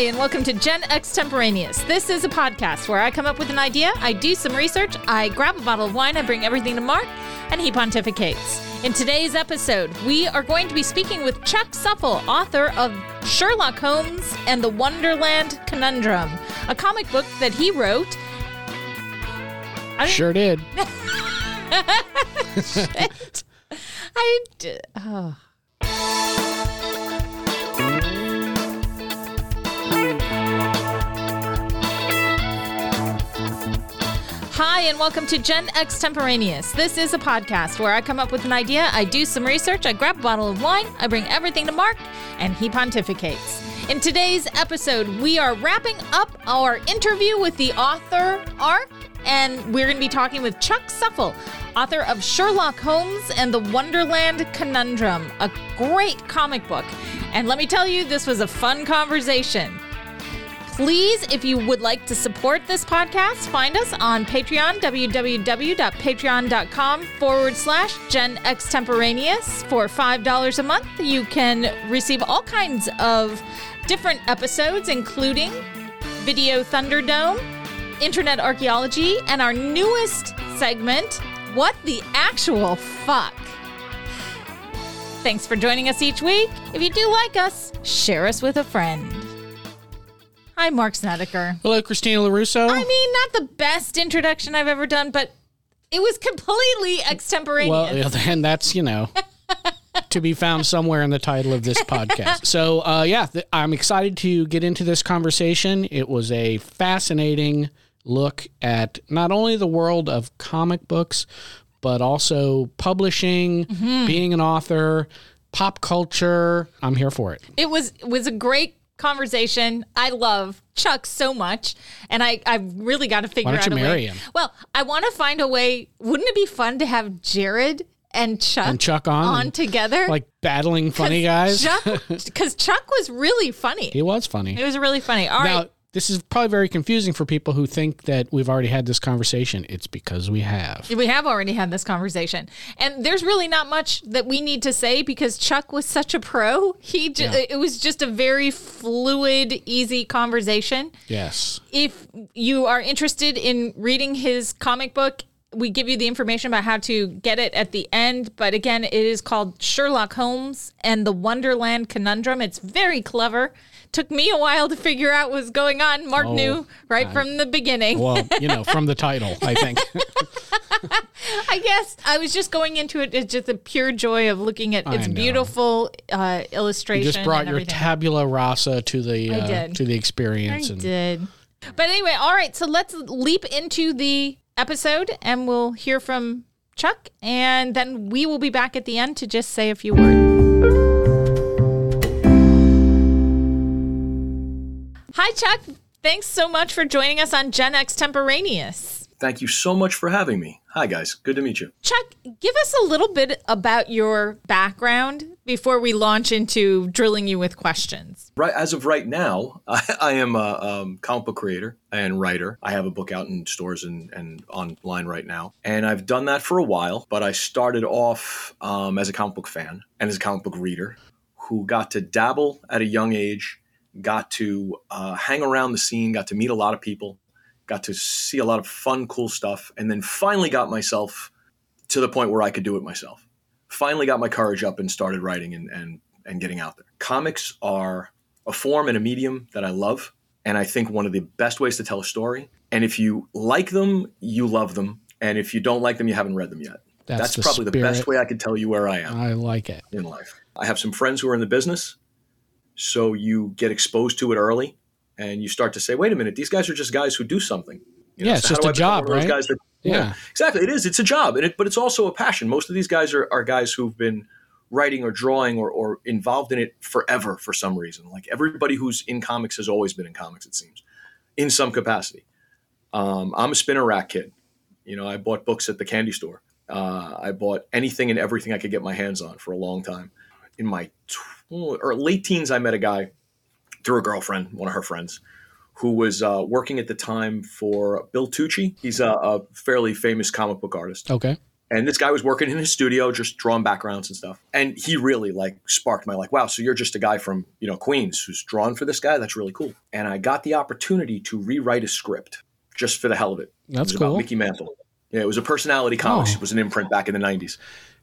Hi, and welcome to Gen Extemporaneous. This is a podcast where I come up with an idea, I do some research, I grab a bottle of wine, I bring everything to Marc, and he pontificates. In today's episode, we are going to be speaking with Chuck Suffel, author of Sherlock Holmes and the Wonderland Conundrum, a comic book that he wrote. I Sure did. I d- oh. Hi, and welcome to Gen Extemporaneous. This is a podcast where I come up with an idea, I do some research, I grab a bottle of wine, I bring everything to Marc, and he pontificates. In today's episode, we are wrapping up our interview with the author arc, and we're going to be talking with Chuck Suffel, author of Sherlock Holmes and the Wonderland Conundrum, a great comic book. And let me tell you, this was a fun conversation. Please, if you would like to support this podcast, find us on Patreon, www.patreon.com forward slash Gen Extemporaneous. For $5 a month, you can receive all kinds of different episodes, including Video Thunderdome, Internet Archaeology, and our newest segment, What the Actual Fuck? Thanks for joining us each week. If you do like us, share us with a friend. Hi, Marc Snediker. Hello, Christina LaRusso. I mean, not the best introduction I've ever done, but it was completely extemporaneous. well, and that's, you know, to be found somewhere in the title of this podcast. So, uh, yeah, th- I'm excited to get into this conversation. It was a fascinating look at not only the world of comic books, but also publishing, Mm-hmm. being an author, pop culture. I'm here for it. it was it was a great conversation. I love Chuck so much, and I I really got to figure out a marry way. him? Well, I want to find a way. Wouldn't it be fun to have Jared and Chuck And Chuck on, on together? like battling funny guys. because Chuck was really funny. he was funny. It was really funny. All right. This is probably very confusing for people who think that we've already had this conversation. It's because we have. We have already had this conversation, and there's really not much that we need to say because Chuck was such a pro. He j- Yeah. it was just a very fluid, easy conversation. Yes. If you are interested in reading his comic book, we give you the information about how to get it at the end. But again, it is called Sherlock Holmes and the Wonderland Conundrum. It's very clever. Took me a while to figure out what was going on. Marc Oh, knew right from the beginning. Well, you know, from the title, I think. I guess I was just going into it as just the pure joy of looking at its beautiful uh, You illustration. just brought your tabula rasa to the uh, to the I experience. and did. But anyway, all right. So let's leap into the episode, and we'll hear from Chuck, and then we will be back at the end to just say a few words. Hi, Chuck. Thanks so much for joining us on Gen Extemporaneous. Thank you so much for having me. Hi, guys. Good to meet you. Chuck, give us a little bit about your background before we launch into drilling you with questions. Right as of right now, I, I am a um, comic book creator and writer. I have a book out in stores and, and online right now, and I've done that for a while. But I started off um, as a comic book fan and as a comic book reader, who got to dabble at a young age, got to uh, hang around the scene, got to meet a lot of people, got to see a lot of fun, cool stuff, and then finally got myself to the point where I could do it myself. Finally got my courage up and started writing and, and, and getting out there. Comics are a form and a medium that I love, and I think one of the best ways to tell a story. And if you like them, you love them. And if you don't like them, you haven't read them yet. That's That's, the probably the best way I could tell you where I am I like it. in life. I have some friends who are in the business, so you get exposed to it early, and you start to say, "Wait a minute, these guys are just guys who do something." You Yeah, it's just a job, one of those right? Guys that, Yeah. exactly. It is. It's a job, and it, but it's also a passion. Most of these guys are, are guys who've been writing or drawing or, or involved in it forever for some reason. Like everybody who's in comics has always been in comics, it seems, in some capacity. Um, I'm a spinner rack kid. You know, I bought books at the candy store. Uh, I bought anything and everything I could get my hands on for a long time. In my tw- or late teens, I met a guy through a girlfriend, one of her friends, who was uh, working at the time for Bill Tucci. He's a, a fairly famous comic book artist. Okay. And this guy was working in his studio, just drawing backgrounds and stuff. And he really like sparked my like, wow, so you're just a guy from you know Queens who's drawn for this guy. That's really cool. And I got the opportunity to rewrite a script just for the hell of it. That's it cool. About Mickey Mantle. Yeah, it was a personality comics. Oh. It was an imprint back in the '90s.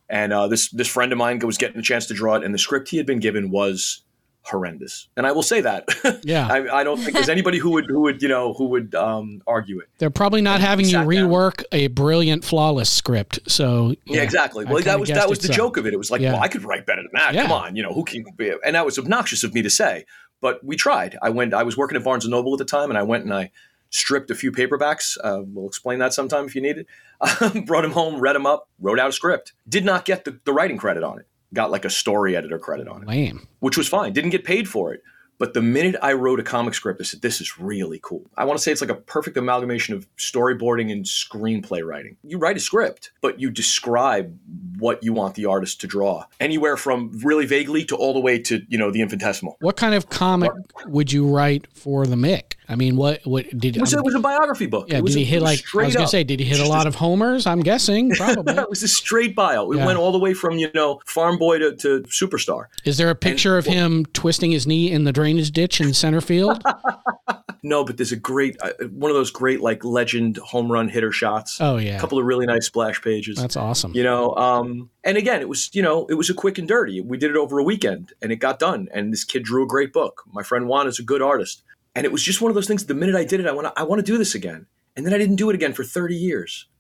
And uh, this this friend of mine was getting a chance to draw it, and the script he had been given was horrendous. And I will say that. Yeah. I, I don't think there's anybody who would who would you know who would um, argue it. They're probably not having you sat down. rework a brilliant, flawless script. So Yeah, exactly. Well, that was that was the so. joke of it. It was like, Yeah. well, I could write better than that. Yeah. Come on, you know, who can? Be? And that was obnoxious of me to say, but we tried. I went. I was working at Barnes and Noble at the time, and I went and I stripped a few paperbacks. Uh, we'll explain that sometime if you need it. Brought them home, read them up, wrote out a script. Did not get the, the writing credit on it. Got like a story editor credit on it, Lame. which was fine. Didn't get paid for it. But the minute I wrote a comic script, I said, this is really cool. I want to say it's like a perfect amalgamation of storyboarding and screenplay writing. You write a script, but you describe what you want the artist to draw. Anywhere from really vaguely to all the way to, you know, the infinitesimal. What kind of comic would you write for the Mick? I mean, what what did It was, um, it was a biography book. yeah? Did he hit like? I was gonna up. say, did he hit a lot of homers? I'm guessing probably. it was a straight bio. It Yeah. went all the way from, you know, farm boy to, to superstar. Is there a picture of him twisting his knee in the drainage ditch in center field? No, but there's a great, uh, one of those great, like, legend home run hitter shots. Oh yeah, A couple of really nice splash pages. that's awesome. you know um and again it was you know it was a quick and dirty we did it over a weekend and it got done and this kid drew a great book my friend juan is a good artist and it was just one of those things the minute i did it i want to i want to do this again. And then i didn't do it again for 30 years.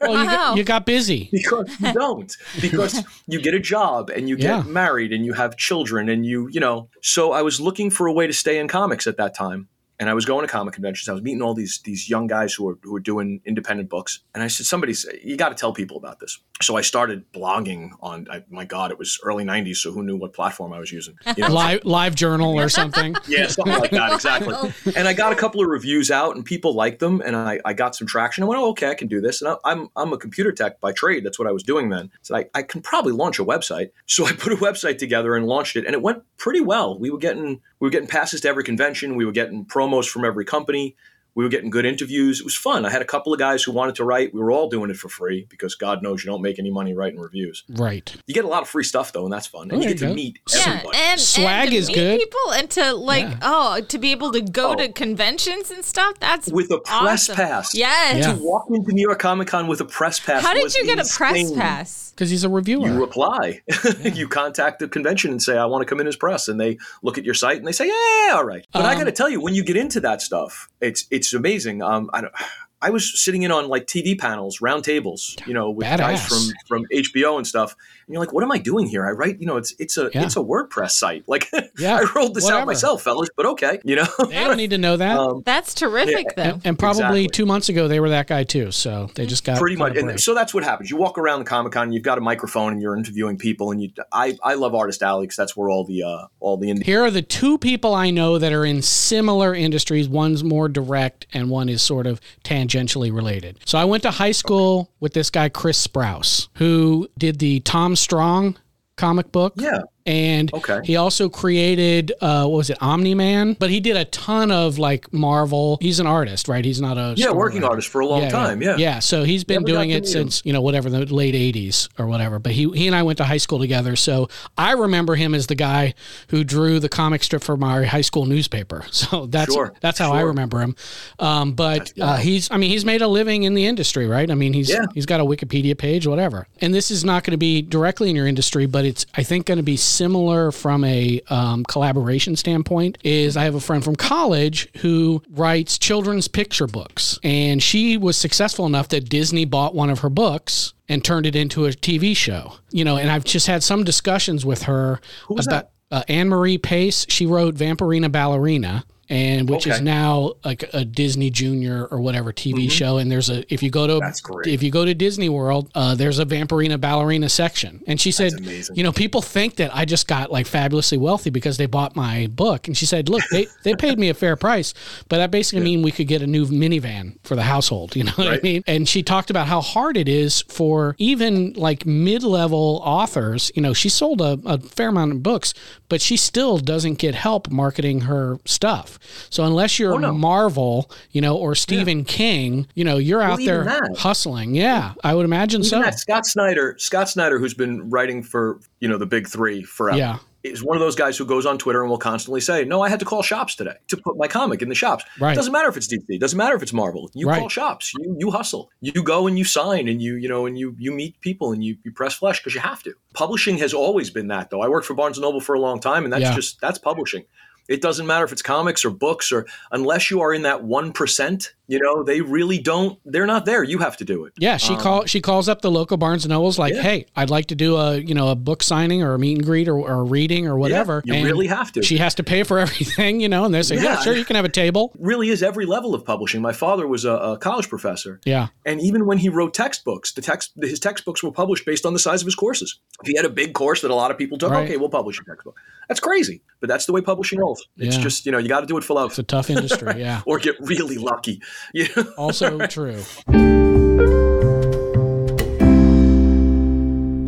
Well, you, got, you got busy. because you don't. Because you get a job and you get Yeah. married and you have children and you you know. So i was looking for a way to stay in comics at that time and I was going to comic conventions. I was meeting all these these young guys who were who were doing independent books, and I said, "Somebody, say, you got to tell people about this." So I started blogging on. I, my God, it was early '90s, so who knew what platform I was using? You know, Live live journal or something. yeah, something like that, exactly. Oh. And I got a couple of reviews out, and people liked them, and I, I got some traction. I went, "Oh, okay, I can do this." And I, I'm I'm a computer tech by trade. That's what I was doing then. So I, I can probably launch a website. So I put a website together and launched it, and it went pretty well. We were getting we were getting passes to every convention. We were getting promos from every company. We were getting good interviews. It was fun. I had a couple of guys who wanted to write. We were all doing it for free because God knows you don't make any money writing reviews. Right. You get a lot of free stuff though, and that's fun. And Oh, you get you to go. meet Yeah, everybody. and Swag and to is meet good. People and to like Yeah. oh to be able to go Oh. to conventions and stuff. That's with a press awesome. pass. Yes. Yeah. To walk into New York Comic Con with a press pass. How did was you get a press pass? Because he's a reviewer. You apply. you contact the convention and say, I want to come in as press. And they look at your site and they say, Yeah, all right. But I Um, got to tell you, when you get into that stuff, it's it's amazing. Um, I don't. I was sitting in on like TV panels, round tables, you know, with guys from from HBO and stuff. And you're like, what am I doing here? I write, you know, it's it's a Yeah. it's a WordPress site. Like, Yeah, I rolled this whatever. out myself, fellas. But okay, you know. They don't need to know that. um, That's terrific, Yeah, though. and, and probably exactly. two months ago, they were that guy too. So they just got pretty much and so that's what happens you walk around the comic-con and you've got a microphone and you're interviewing people and you i i love artist alley because that's where all the uh all the indie Here are the two people I know that are in similar industries. One's more direct and one is sort of tangentially related. So I went to high school with this guy, Chris Sprouse, who did the Tom Strong comic book. yeah And Okay. he also created, uh, what was it, Omni Man? But he did a ton of like Marvel. He's an artist, right? He's not a yeah working writer. artist for a long time yeah, Yeah, so he's been Never doing it since, you know, whatever, the late 80s or whatever. But he, he and I went to high school together. So I remember him as the guy who drew the comic strip for my high school newspaper. So that's Sure, that's how I remember him. Um, but uh, he's, I mean, he's made a living in the industry, right? I mean, he's Yeah. he's got a Wikipedia page, whatever. And this is not going to be directly in your industry, but it's, I think, going to be similar from a um, collaboration standpoint. Is I have a friend from college who writes children's picture books, and she was successful enough that Disney bought one of her books and turned it into a TV show. You know, and I've just had some discussions with her was about uh, Anne Marie Pace. She wrote Vampirina Ballerina. And which is now like a Disney Junior or whatever TV show, and there's a if you go to Mm-hmm. If you go to Disney World, uh, there's a Vampirina Ballerina section, and she said, you know, people think that I just got like fabulously wealthy because they bought my book, and she said, look, they they paid me a fair price, but that basically mean we could get a new minivan for the household, you know what I mean? And she talked about how hard it is for even like mid level authors. You know, she sold a, a fair amount of books, but she still doesn't get help marketing her stuff. So unless you're Oh, no. Marvel, you know, or Stephen King, you know, you're out there that. hustling. Yeah, I would imagine Even so. that, Scott Snyder, Scott Snyder, who's been writing for you know the big three forever, Yeah. is one of those guys who goes on Twitter and will constantly say, "No, I had to call shops today to put my comic in the shops." Right. Doesn't matter if it's DC. Doesn't matter if it's Marvel. You Right. call shops. You you hustle. You go and you sign and you you know and you you meet people and you you press flesh because you have to. Publishing has always been that though. I worked for Barnes and Noble for a long time, and that's Yeah. just that's publishing. It doesn't matter if it's comics or books or unless you are in that one percent. You know, they really don't. They're not there. You have to do it. Yeah, she call she calls up the local Barnes and Nobles like, Um, Yeah. "Hey, I'd like to do a you know a book signing or a meet and greet or, or a reading or whatever." you and really have to. She has to pay for everything, you know, and they say, "Yeah, Yeah. sure, you can have a table." really is every level of publishing. My father was a, a college professor, Yeah, and even when he wrote textbooks, the text his textbooks were published based on the size of his courses. If he had a big course that a lot of people took, Right. okay, we'll publish your textbook. That's crazy, but that's the way publishing rolls. It's Yeah. just you know you got to do it for love, it's a tough industry. Yeah, or get really lucky. Know? also true.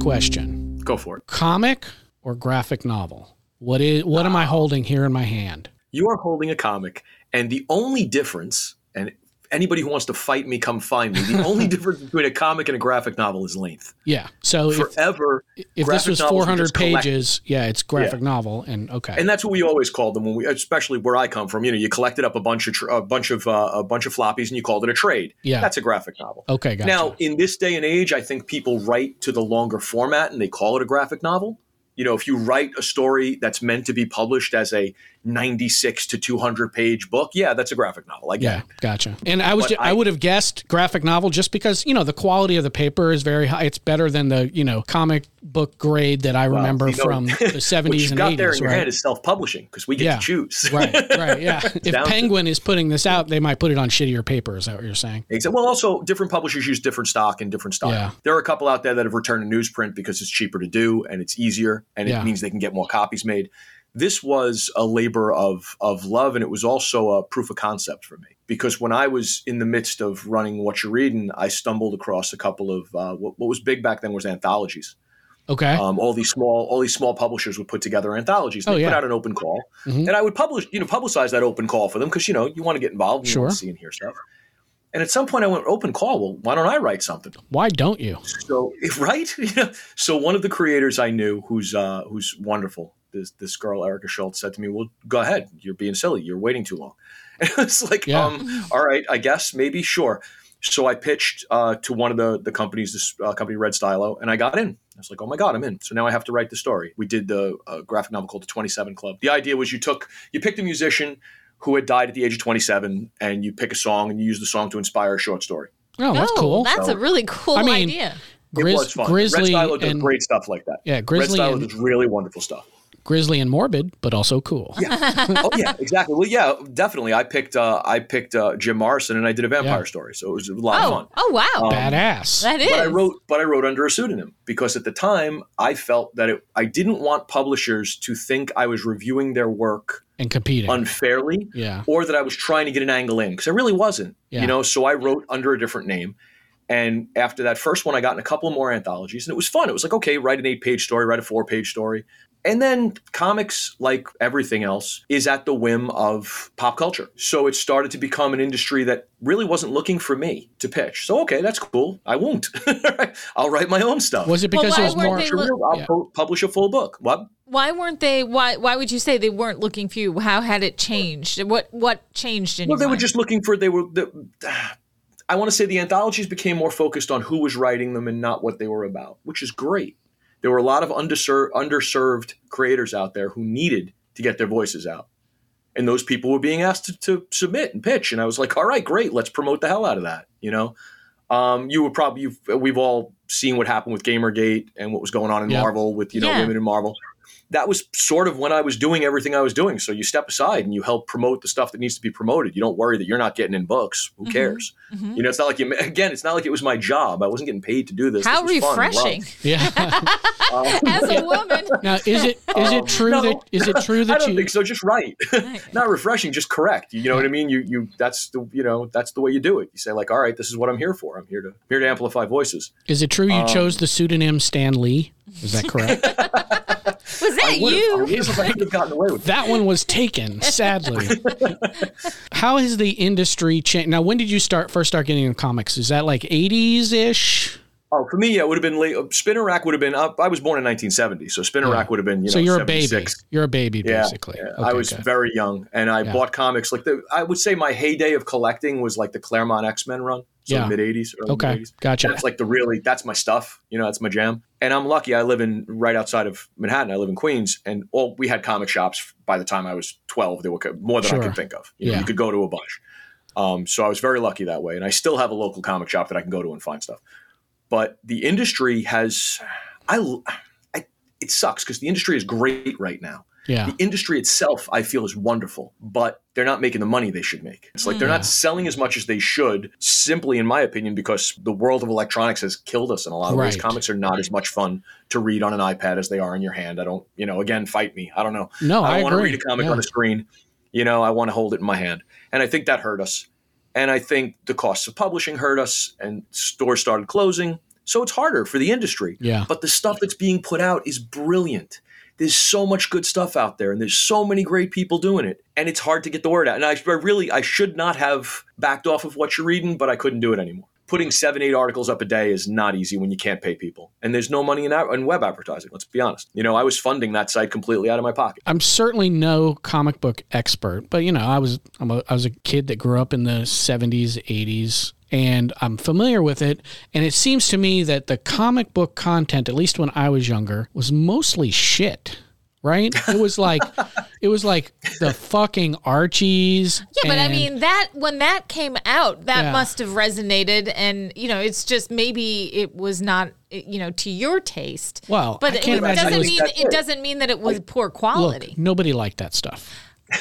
Question: Go for it. Comic or graphic novel? What is what am I ah. holding here in my hand? You are holding a comic, and the only difference, anybody who wants to fight me, come find me. The only difference between a comic and a graphic novel is length. Yeah. So if, Forever, if this was 400 just collect- pages, yeah, it's graphic novel, and okay, and that's what we always called them when we, especially where I come from. You know, you collected up a bunch of tr- a bunch of uh, a bunch of floppies and you called it a trade. Yeah. that's a graphic novel. okay, gotcha. Now, in this day and age, I think people write to the longer format and they call it a graphic novel. You know, if you write a story that's meant to be published as a 96 to 200 page book, yeah, that's a graphic novel. I get Yeah, it. gotcha. And I was I, I- would have guessed graphic novel just because you know the quality of the paper is very high. It's better than the you know comic book grade that I remember you know, from the What seventies you've and got there in your head Right. is self publishing because we get Yeah. to choose. right, right, yeah. if Penguin is putting this out, they might put it on shittier paper. Is that what you're saying? Exactly. Well, also different publishers use different stock and different style. Yeah. There are a couple out there that have returned to newsprint because it's cheaper to do and it's easier and Yeah. it means they can get more copies made. This was a labor of of love and it was also a proof of concept for me because when I was in the midst of running what you're reading, I stumbled across a couple of uh, what, what was big back then was anthologies. Okay. Um, all these small all these small publishers would put together anthologies. They Oh, put yeah. out an open call, Mhm. and I would publish you know publicize that open call for them because you know you want to get involved, you Sure. want to see and hear stuff. And at some point, I went open call. Well, why don't I write something? Why don't you? So if, right. So one of the creators I knew, who's uh, who's wonderful, this this girl Erica Schultz, said to me, "Well, go ahead. You're being silly. You're waiting too long." And it's like, Yeah. um, all right, I guess maybe sure. So I pitched uh, to one of the the companies, this uh, company Red Stylo, and I got in. I was like, oh my god, I'm in. So now I have to write the story. We did the uh, graphic novel called The Twenty Seven Club. The idea was you took you picked a musician who had died at the age of 27 and you pick a song and you use the song to inspire a short story. Oh, that's oh, cool. That's a really cool I mean, idea. It Grizz- was fun. Grizzly Red Stylo does and great stuff like that. yeah, Red Stylo and does really wonderful stuff. Grizzly and morbid, but also cool. Yeah. oh yeah, exactly. Well, yeah, definitely. I picked uh, I picked uh, Jim Morrison and I did a vampire Yeah. story, so it was a lot of Oh, fun. oh wow. Um, Badass. that is. But I wrote, but I wrote under a pseudonym because at the time I felt that it, I didn't want publishers to think I was reviewing their work and competing. unfairly, yeah. or that I was trying to get an angle in because I really wasn't. Yeah. You know, so I wrote under a different name. And after that first one, I got in a couple more anthologies, and it was fun. It was like, okay, write an eight-page story, write a four-page story, and then comics, like everything else, is at the whim of pop culture. So it started to become an industry that really wasn't looking for me to pitch. So okay, that's cool. I won't. I'll write my own stuff. Was it because why it was more? they Sure, I'll Yeah. pu- publish a full book. What? why weren't they? Why? Why would you say they weren't looking for you? How had it changed? What? What changed in Well, your they were just looking for. They were. The, I want to say the anthologies became more focused on who was writing them and not what they were about, which is great. There were a lot of underserved, underserved creators out there who needed to get their voices out, and those people were being asked to, to submit and pitch. And I was like, all right, great, let's promote the hell out of that. You know, um, you would probably you've, we've all seen what happened with GamerGate and what was going on in Yeah. Marvel with you know Yeah. women in Marvel. That was sort of when I was doing everything I was doing. So you step aside and you help promote the stuff that needs to be promoted. You don't worry that you're not getting in books. Who Mhm. cares? Mhm. You know, it's not like you again. It's not like it was my job. I wasn't getting paid to do this. How This was fun refreshing. Yeah. Um, As a woman. now, is it is Um, it true no. that is it true I that don't you? think so. Just right. not refreshing. Just correct. You know what I mean? You you. That's the you know that's the way you do it. You say like, all right, this is what I'm here for. I'm here to here to amplify voices. Is it true you Um, chose the pseudonym Stan Lee? Is that correct? Was that I you? I would've- I could have gotten away with that one was taken, sadly. How has the industry changed? Now, when did you start first start getting into comics? Is that like 80s ish? Oh, for me, yeah, it would have been late. Spinner Rack would have been. Uh, I was born in 1970, so Spinner Yeah. Rack would have been. You So you're a baby. You're a baby, Yeah, basically. yeah. Okay, I was good. very young, and I Yeah. bought comics. Like the, I would say my heyday of collecting was like the Claremont X Men run, so Yeah. mid '80s, Okay, mid-80s. gotcha. That's like the really. That's my stuff. You know, that's my jam. And I'm lucky. I live in right outside of Manhattan. I live in Queens, and all we had comic shops by the time I was 12. There were more than I could think of. You, know, Yeah. you could go to a bunch. Um, so I was very lucky that way, and I still have a local comic shop that I can go to and find stuff. But the industry has, I, I it sucks because the industry is great right now Yeah. the industry itself i feel is wonderful but they're not making the money they should make it's like they're Yeah. not mm. selling as much as they should simply in my opinion because the world of electronics has killed us in a lot of ways comics are not as much fun to read on an ipad as they are in your hand i don't you know again fight me i don't know No, I, I, don't want to read a comic Yeah. on a screen. You know, I want to hold it in my hand. And I think that hurt us. And I think the costs of publishing hurt us and stores started closing. So it's harder for the industry. Yeah. But the stuff that's being put out is brilliant. There's so much good stuff out there and there's so many great people doing it. And it's hard to get the word out. And I, I really I should not have backed off of what you're reading, but I couldn't do it anymore. Putting seven, eight articles up a day is not easy when you can't pay people. And there's no money in, in web advertising, let's be honest. You know, I was funding that site completely out of my pocket. I'm certainly no comic book expert, but you know, I was I'm a, I was a kid that grew up in the 70s, 80s, and I'm familiar with it. And it seems to me that the comic book content, at least when I was younger, was mostly shit. Right? It was like it was like the fucking Archies. Yeah, but I mean that when that came out, that Yeah. must have resonated, and you know, it's just maybe it was not, you know, to your taste. Well, but I can't it imagine doesn't it was- mean it it. doesn't mean that it was poor look, quality. nobody liked that stuff.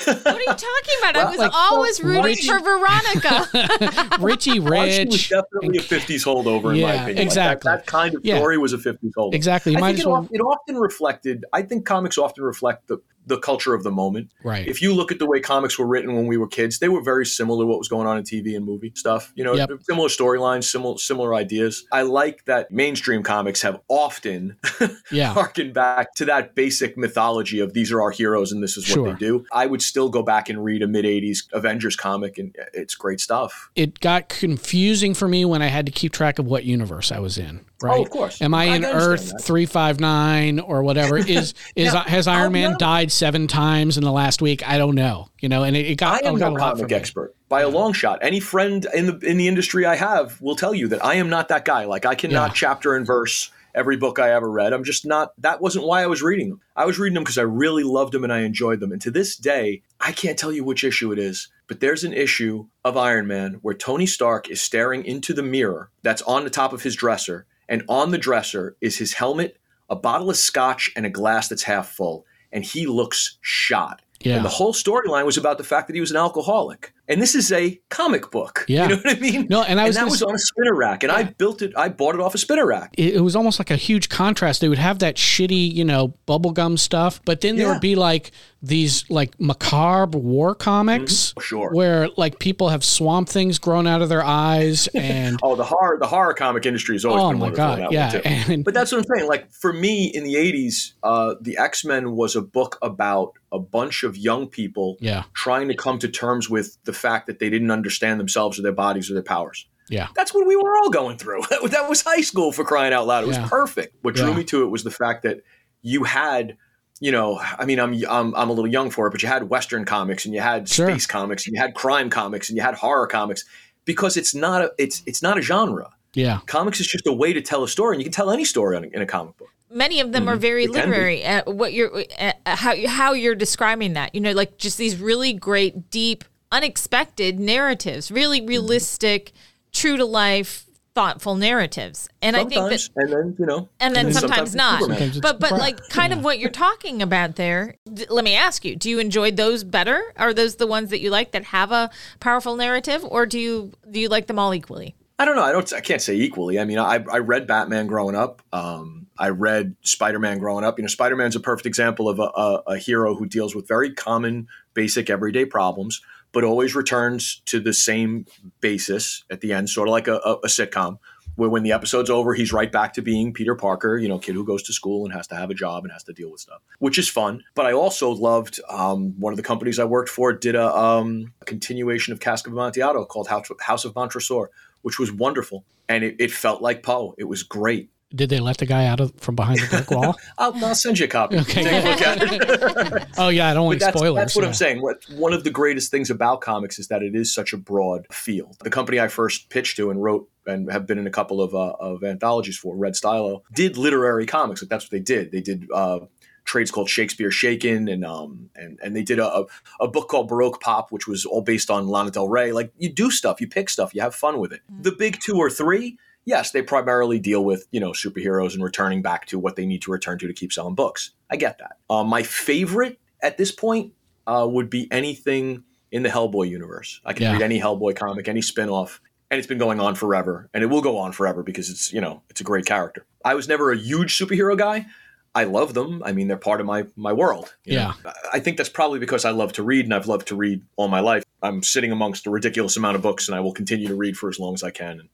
What are you talking about? I was like, always rooting Richie- for Veronica. Richie Archie was Rich. definitely a 50s holdover, in Yeah, my opinion. Like, that- exactly. that, kind of Yeah. story was a 50s holdover. Exactly. You I might think as it, well of- it often reflected, I think comics often reflect the, the culture of the moment. Right. If you look at the way comics were written when we were kids, they were very similar to what was going on in TV and movie stuff. You know, Yep. similar storylines, similar similar ideas. I like that mainstream comics have often Yeah. harkened back to that basic mythology of these are our heroes and this is what Sure. they do. I would still go back and read a mid 80s Avengers comic and uh, it's great stuff. it got confusing for me when I had to keep track of what universe I was in. Oh, right? Oh, of course. Am I, I in Earth three five nine or whatever? Is is Now, has Iron Man not- died seven times in the last week? I don't know. You know, and it, it got, I am it got no a comic expert by a long shot. Any friend in the in the industry I have will tell you that I am not that guy. Like I cannot Yeah. chapter and verse every book I ever read. I'm just not. That wasn't why I was reading them. I was reading them because I really loved them and I enjoyed them. And to this day, I can't tell you which issue it is, but there's an issue of Iron Man where Tony Stark is staring into the mirror that's on the top of his dresser, and on the dresser is his helmet, a bottle of scotch, and a glass that's half full, and he looks shot. Yeah. And the whole storyline was about the fact that he was an alcoholic. And this is a comic book. Yeah. You know what I mean? No, and I was that was s- on a spinner rack. And I built it, I bought it off a spinner rack. It, it was almost like a huge contrast. They would have that shitty, you know, bubblegum stuff, but then there Yeah. would be like these like macabre war comics Mm-hmm. Sure. where like people have swamp things grown out of their eyes and Oh, the horror the horror comic industry has always Oh been my God, that yeah, and- but that's what I'm saying. Like for me in the 80s, uh, the X-Men was a book about a bunch of young people yeah, trying to come to terms with the fact that they didn't understand themselves or their bodies or their powers. yeah, That's what we were all going through. that was high school for crying out loud. It was perfect. What drew Yeah. me to it was the fact that you had, you know, I mean, I'm I'm I'm a little young for it, but you had Western comics and you had Sure. space comics and you had crime comics and you had horror comics because it's not a it's it's not a genre. yeah. Comics is just a way to tell a story, and you can tell any story on a, in a comic book. Many of them are very Mm-hmm. It can be. literary. Uh, what you're uh, how how you're describing that, you know, like just these really great, deep, unexpected narratives, really Mm-hmm. realistic, true to life, thoughtful narratives. And I think that and then you know, and then then sometimes, sometimes not. Sometimes but but like kind of what you're talking about there. d- let me ask you: Do you enjoy those better? Are those the ones that you like that have a powerful narrative, or do you do you like them all equally? I don't know. I don't. I can't say equally. I mean, I, I read Batman growing up. Um, I read Spider Man growing up. You know, Spider Man's a perfect example of a, a, a hero who deals with very common, basic, everyday problems, but always returns to the same basis at the end, sort of like a, a, a sitcom. where when the episode's over, he's right back to being Peter Parker, you know, kid who goes to school and has to have a job and has to deal with stuff, which is fun. But I also loved um, one of the companies I worked for did a, um, a continuation of Cask of Amontillado called House of Montresor, which was wonderful. And it, it felt like Poe. It was great. Did they let the guy out of from behind the brick wall? I'll, I'll, send you a copy. Okay. Take a look at it. oh yeah, I don't want that's, spoilers. That's what yeah. I'm saying. What, one of the greatest things about comics is that it is such a broad field. The company I first pitched to and wrote and have been in a couple of, uh, of anthologies for, Red Stylo, did literary comics. Like that's what they did. They did uh, trades called Shakespeare Shaken, and um, and and they did a, a book called Baroque Pop, which was all based on Lana Del Rey. Like you do stuff, you pick stuff, you have fun with it. Mm-hmm. The big two or three yes, they primarily deal with you know superheroes and returning back to what they need to return to to keep selling books. I get that. Uh, my favorite at this point uh, would be anything in the Hellboy universe. I can yeah. read any Hellboy comic, any spinoff, and it's been going on forever, and it will go on forever because it's you know it's a great character. I was never a huge superhero guy. I love them. I mean, they're part of my my world. yeah, know? I think that's probably because I love to read, and I've loved to read all my life. I'm sitting amongst a ridiculous amount of books, and I will continue to read for as long as I can. And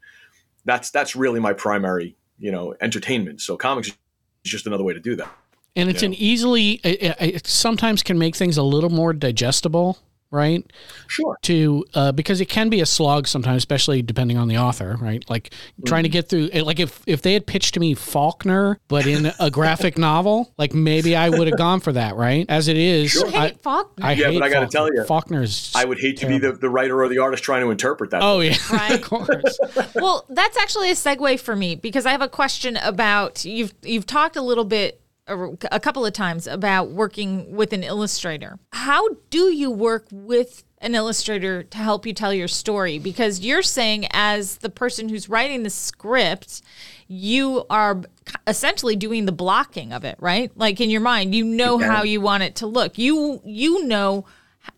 that's that's really my primary you know entertainment. So comics is just another way to do that. And it's an easily it, it sometimes can make things a little more digestible right? Sure. To uh, because it can be a slog sometimes, especially depending on the author, right? Like mm-hmm. trying to mm-hmm. get through. Like if if they had pitched to me Faulkner, but in a graphic novel, like maybe I would have gone for that, right? As it is, sure. I, hate Faulkner. I yeah, hate but I got to tell you, Faulkner's. I would hate terrible. to be the, the writer or the artist trying to interpret that. Oh book. yeah, right. of course. well, that's actually a segue for me because I have a question about you've you've talked a little bit a couple of times about working with an illustrator. How do you work with an illustrator to help you tell your story? Because you're saying, as the person who's writing the script, you are essentially doing the blocking of it, right? Like in your mind, you know how you want it to look. You you know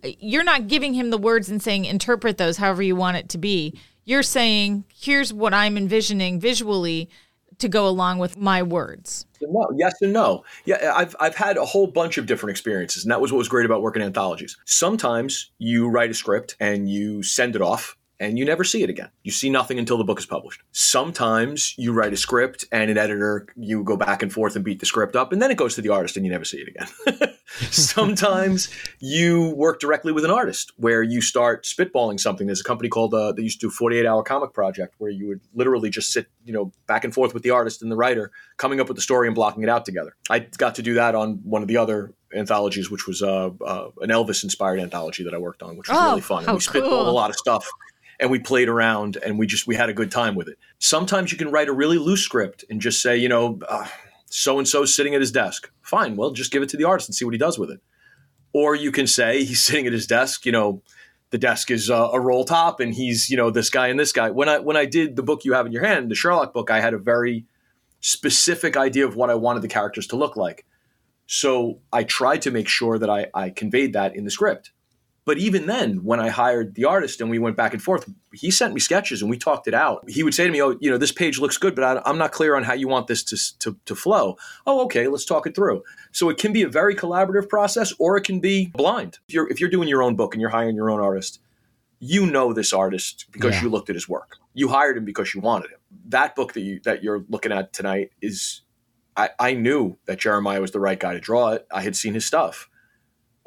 you're not giving him the words and saying interpret those however you want it to be. You're saying here's what I'm envisioning visually to go along with my words. No, yes and no. Yeah, I've I've had a whole bunch of different experiences, and that was what was great about working anthologies. Sometimes you write a script and you send it off and you never see it again. You see nothing until the book is published. Sometimes you write a script and an editor, you go back and forth and beat the script up, and then it goes to the artist and you never see it again. Sometimes you work directly with an artist where you start spitballing something. There's a company called uh, they used to do 48 hour comic project where you would literally just sit, you know, back and forth with the artist and the writer, coming up with the story and blocking it out together. I got to do that on one of the other anthologies, which was uh, uh, an Elvis inspired anthology that I worked on, which was oh, really fun. And we spitballed cool. a lot of stuff and we played around and we just we had a good time with it. Sometimes you can write a really loose script and just say, you know, so and so sitting at his desk. Fine, well, just give it to the artist and see what he does with it. Or you can say he's sitting at his desk, you know, the desk is uh, a roll top and he's, you know, this guy and this guy. When I when I did the book you have in your hand, the Sherlock book, I had a very specific idea of what I wanted the characters to look like. So I tried to make sure that I, I conveyed that in the script. But even then, when I hired the artist and we went back and forth, he sent me sketches and we talked it out. He would say to me, "Oh, you know, this page looks good, but I, am not clear on how you want this to, to, to flow." Oh, okay, let's talk it through. So it can be a very collaborative process, or it can be blind. If you're if you're doing your own book and you're hiring your own artist, you know this artist because yeah. you looked at his work. You hired him because you wanted him. That book that you that you're looking at tonight is I, I knew that Jeremiah was the right guy to draw it. I had seen his stuff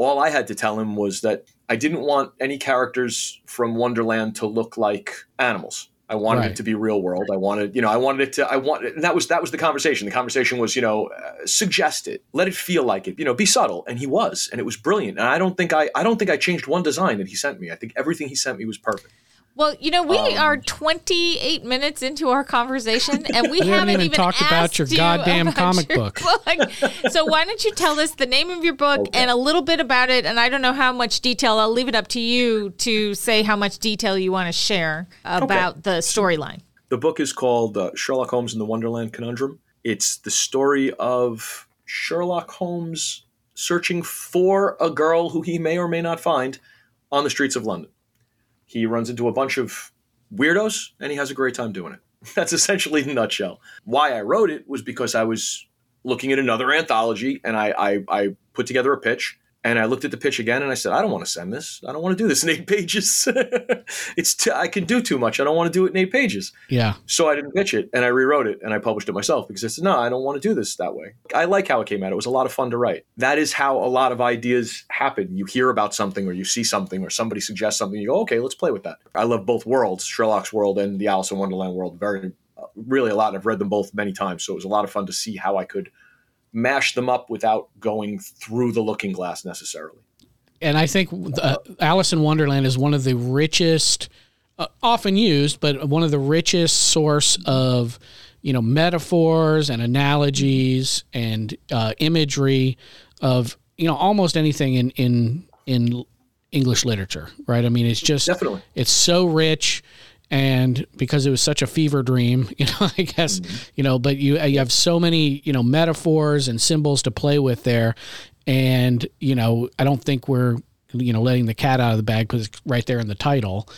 all I had to tell him was that I didn't want any characters from Wonderland to look like animals. I wanted right. it to be real world. I wanted, you know, I wanted it to. I want, and that was that was the conversation. The conversation was, you know, uh, suggest it, let it feel like it, you know, be subtle, and he was, and it was brilliant. And I don't think I, I don't think I changed one design that he sent me. I think everything he sent me was perfect. Well, you know, we um, are 28 minutes into our conversation, and we, we haven't, even, even talked about your goddamn about comic your book. book. so, why don't you tell us the name of your book okay. and a little bit about it? And I don't know how much detail. I'll leave it up to you to say how much detail you want to share about okay. the storyline. The book is called uh, Sherlock Holmes and the Wonderland Conundrum. It's the story of Sherlock Holmes searching for a girl who he may or may not find on the streets of London. He runs into a bunch of weirdos and he has a great time doing it. That's essentially the nutshell. Why I wrote it was because I was looking at another anthology and I, I, I put together a pitch And I looked at the pitch again and I said, I don't want to send this. I don't want to do this in eight pages. it's t- I can do too much. I don't want to do it in eight pages. Yeah. So I didn't pitch it and I rewrote it and I published it myself because I said, no, I don't want to do this that way. I like how it came out. It was a lot of fun to write. That is how a lot of ideas happen. You hear about something or you see something or somebody suggests something. You go, okay, let's play with that. I love both worlds, Sherlock's world and the Alice in Wonderland world, very, uh, really a lot. I've read them both many times. So it was a lot of fun to see how I could mash them up without going through the looking glass necessarily and I think uh, Alice in Wonderland is one of the richest, uh, often used, but one of the richest source of you know metaphors and analogies and uh, imagery of you know almost anything in in in English literature, right? I mean, it's just definitely it's so rich. And because it was such a fever dream, you know, I guess, mm-hmm. you know, but you you have so many, you know, metaphors and symbols to play with there, and you know I don't think we're you know letting the cat out of the bag because it's right there in the title.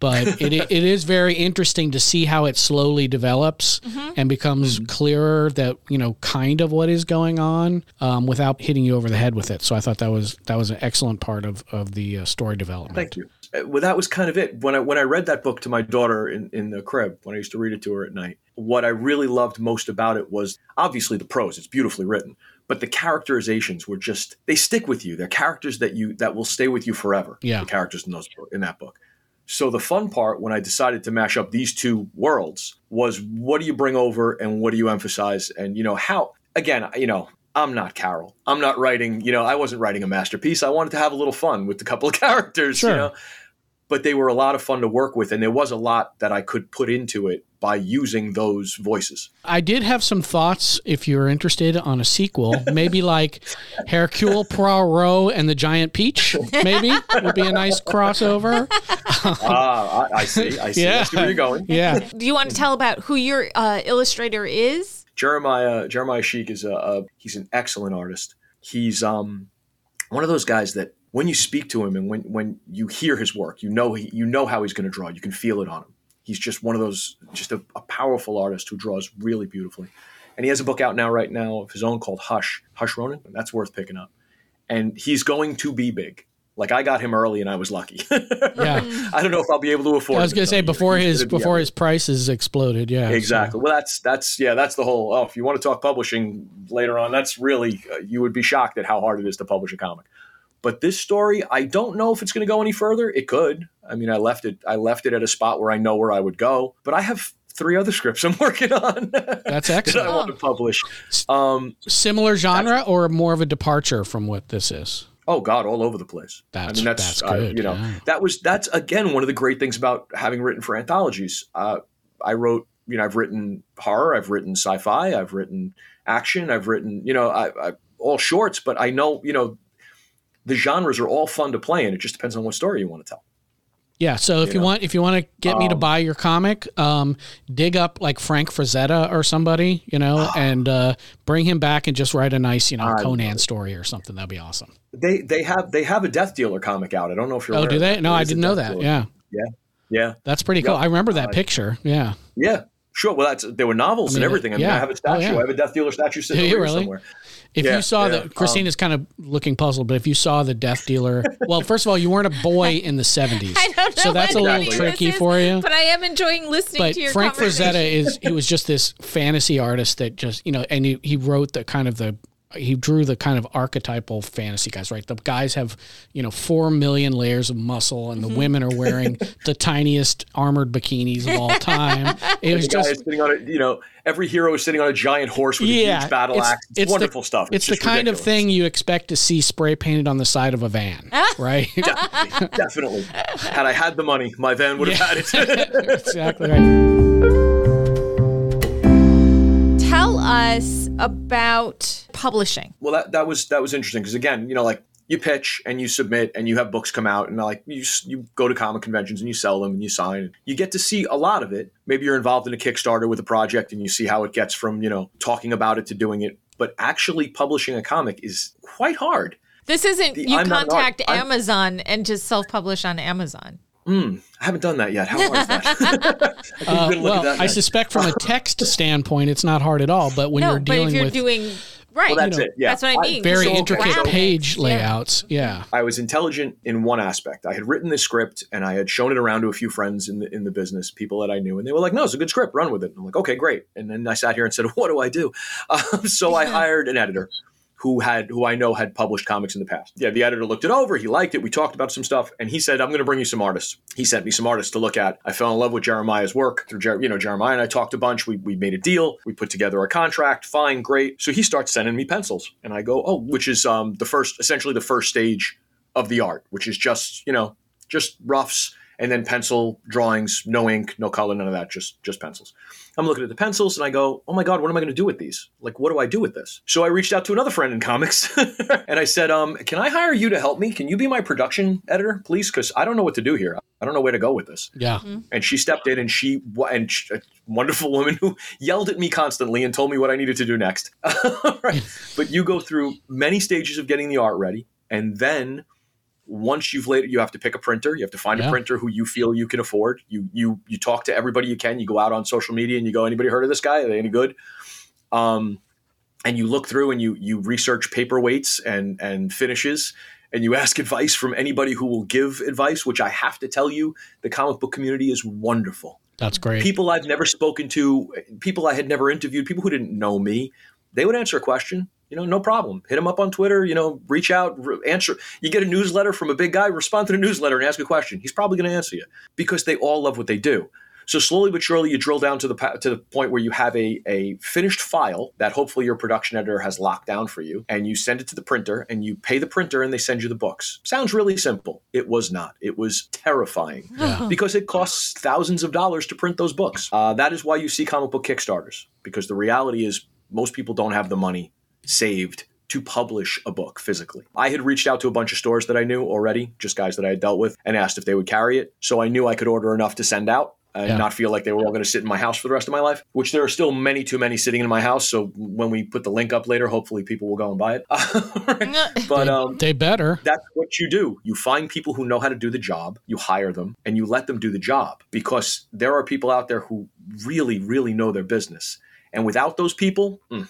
But it, it is very interesting to see how it slowly develops mm-hmm. and becomes mm-hmm. clearer that you know kind of what is going on um, without hitting you over the head with it. So I thought that was that was an excellent part of of the uh, story development. Thank you. Well, that was kind of it. When I when I read that book to my daughter in, in the crib, when I used to read it to her at night, what I really loved most about it was obviously the prose. It's beautifully written, but the characterizations were just they stick with you. They're characters that you that will stay with you forever. Yeah, the characters in those in that book. So the fun part when I decided to mash up these two worlds was what do you bring over and what do you emphasize and you know how again you know I'm not Carroll. I'm not writing, you know, I wasn't writing a masterpiece. I wanted to have a little fun with a couple of characters, sure. you know but they were a lot of fun to work with and there was a lot that I could put into it by using those voices. I did have some thoughts if you're interested on a sequel, maybe like Hercule Poirot and the Giant Peach, maybe would be a nice crossover. Ah, I, I, see. I see. Yeah. I see where you're going. Yeah. Do you want to tell about who your uh, illustrator is? Jeremiah Jeremiah Sheik is a, a he's an excellent artist. He's um one of those guys that when you speak to him and when when you hear his work, you know he, you know how he's going to draw. You can feel it on him. He's just one of those, just a, a, powerful artist who draws really beautifully. And he has a book out now, right now, of his own called Hush, Hush Ronin. That's worth picking up. And he's going to be big. Like I got him early, and I was lucky. yeah, I don't know if I'll be able to afford. It. I was going to say before his before his prices exploded. Yeah, exactly. So. Well, that's that's yeah, that's the whole. Oh, if you want to talk publishing later on, that's really uh, you would be shocked at how hard it is to publish a comic. But this story, I don't know if it's going to go any further. It could. I mean, I left it. I left it at a spot where I know where I would go. But I have three other scripts I'm working on. That's excellent. that I want to publish. Um, Similar genre or more of a departure from what this is? Oh God, all over the place. That's, I mean, that's, that's good. Uh, you know, yeah. that was that's again one of the great things about having written for anthologies. Uh, I wrote, you know, I've written horror, I've written sci-fi, I've written action, I've written, you know, I, I all shorts, but I know, you know, the genres are all fun to play in. It just depends on what story you want to tell. Yeah, so if you, you know? want if you want to get um, me to um, buy your comic, um, dig up like Frank Frazetta or somebody, you know, and uh, bring him back and just write a nice, you know, Conan story or something. That'd be awesome. They they have they have a Death Dealer comic out. I don't know if you're. Oh, do they? No, I didn't know that. Dealer. Yeah. Yeah. Yeah. That's pretty cool. Yep. I remember that uh, picture. Yeah. Yeah. Sure. Well, that's there were novels I mean, and everything. I mean, yeah. I have a statue. Oh, yeah. I have a Death Dealer statue sitting really? somewhere. If yeah, you saw yeah. that, Christina's um, kind of looking puzzled, but if you saw the Death Dealer, well, first of all, you weren't a boy in the 70s. I don't know. So that's a little tricky is, for you. But I am enjoying listening but to your Frank Frazetta is, he was just this fantasy artist that just, you know, and he, he wrote the kind of the he drew the kind of archetypal fantasy guys, right? The guys have, you know, four million layers of muscle, and the mm-hmm. women are wearing the tiniest armored bikinis of all time. It was just sitting on a, you know, every hero is sitting on a giant horse with yeah, a huge battle it's, axe. It's, it's wonderful the, stuff. It's, it's the kind ridiculous. of thing you expect to see spray painted on the side of a van, right? definitely, definitely. Had I had the money, my van would have yeah. had it. exactly right tell us about publishing. Well, that, that was that was interesting because again, you know, like you pitch and you submit and you have books come out and like you you go to comic conventions and you sell them and you sign. You get to see a lot of it. Maybe you're involved in a Kickstarter with a project and you see how it gets from you know talking about it to doing it. But actually publishing a comic is quite hard. This isn't the, you I'm contact Amazon and just self publish on Amazon. Mm, I haven't done that yet. How hard is that? uh, well, I suspect from a text standpoint, it's not hard at all. But when no, you're dealing but if you're with doing Right. Well, that's You know, it. Yeah, That's what I mean. Very So intricate graphics, page yeah. layouts. Yeah. I was intelligent in one aspect. I had written this script and I had shown it around to a few friends in the in the business, people that I knew, and they were like, "No, it's a good script. Run with it." And I'm like, "Okay, great." And then I sat here and said, "What do I do?" Um, so I hired an editor who had who I know had published comics in the past. Yeah, the editor looked it over. He liked it. We talked about some stuff, and he said, "I'm going to bring you some artists." He sent me some artists to look at. I fell in love with Jeremiah's work through Jer- you know Jeremiah and I talked a bunch. We we made a deal. We put together a contract. Fine, great. So he starts sending me pencils, and I go, "Oh," which is um, the first, essentially the first stage of the art, which is just you know just roughs and then pencil drawings, no ink, no color, none of that, just just pencils. I'm looking at the pencils and I go, oh my god, what am I going to do with these? Like, what do I do with this? So I reached out to another friend in comics and I said, um, can I hire you to help me? Can you be my production editor, please? Because I don't know what to do here. I don't know where to go with this. Yeah. And she stepped in and she and she, a wonderful woman who yelled at me constantly and told me what I needed to do next. right. But you go through many stages of getting the art ready, and then once you've laid it, you have to pick a printer. You have to find Yeah. a printer who you feel you can afford. You you you talk to everybody you can. You go out on social media and you go, anybody heard of this guy? Are they any good? Um, and you look through and you you research paper weights and and finishes and you ask advice from anybody who will give advice which i have to tell you the comic book community is wonderful That's great. people i've never spoken to people i had never interviewed people who didn't know me they would answer a question you know no problem hit them up on twitter you know reach out re- answer you get a newsletter from a big guy respond to the newsletter and ask a question he's probably going to answer you because they all love what they do so slowly but surely, you drill down to the to the point where you have a a finished file that hopefully your production editor has locked down for you, and you send it to the printer, and you pay the printer, and they send you the books. Sounds really simple. It was not. It was terrifying Yeah. because it costs thousands of dollars to print those books. Uh, that is why you see comic book Kickstarters because the reality is most people don't have the money saved to publish a book physically. I had reached out to a bunch of stores that I knew already, just guys that I had dealt with, and asked if they would carry it. So I knew I could order enough to send out and Yeah. not feel like they were all going to sit in my house for the rest of my life, which there are still many too many sitting in my house. So when we put the link up later, hopefully people will go and buy it. but they, um, they better. that's what you do. You find people who know how to do the job, you hire them, and you let them do the job because there are people out there who really, really know their business. And without those people, mm,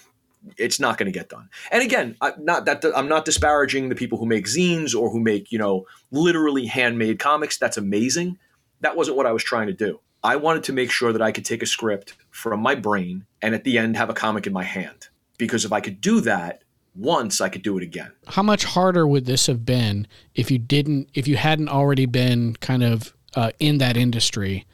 it's not going to get done. And again, I, not that I'm not disparaging the people who make zines or who make you know literally handmade comics. That's amazing. That wasn't what I was trying to do. I wanted to make sure that I could take a script from my brain and at the end have a comic in my hand. Because if I could do that once, I could do it again. How much harder would this have been if you didn't, if you hadn't already been kind of uh, in that industry,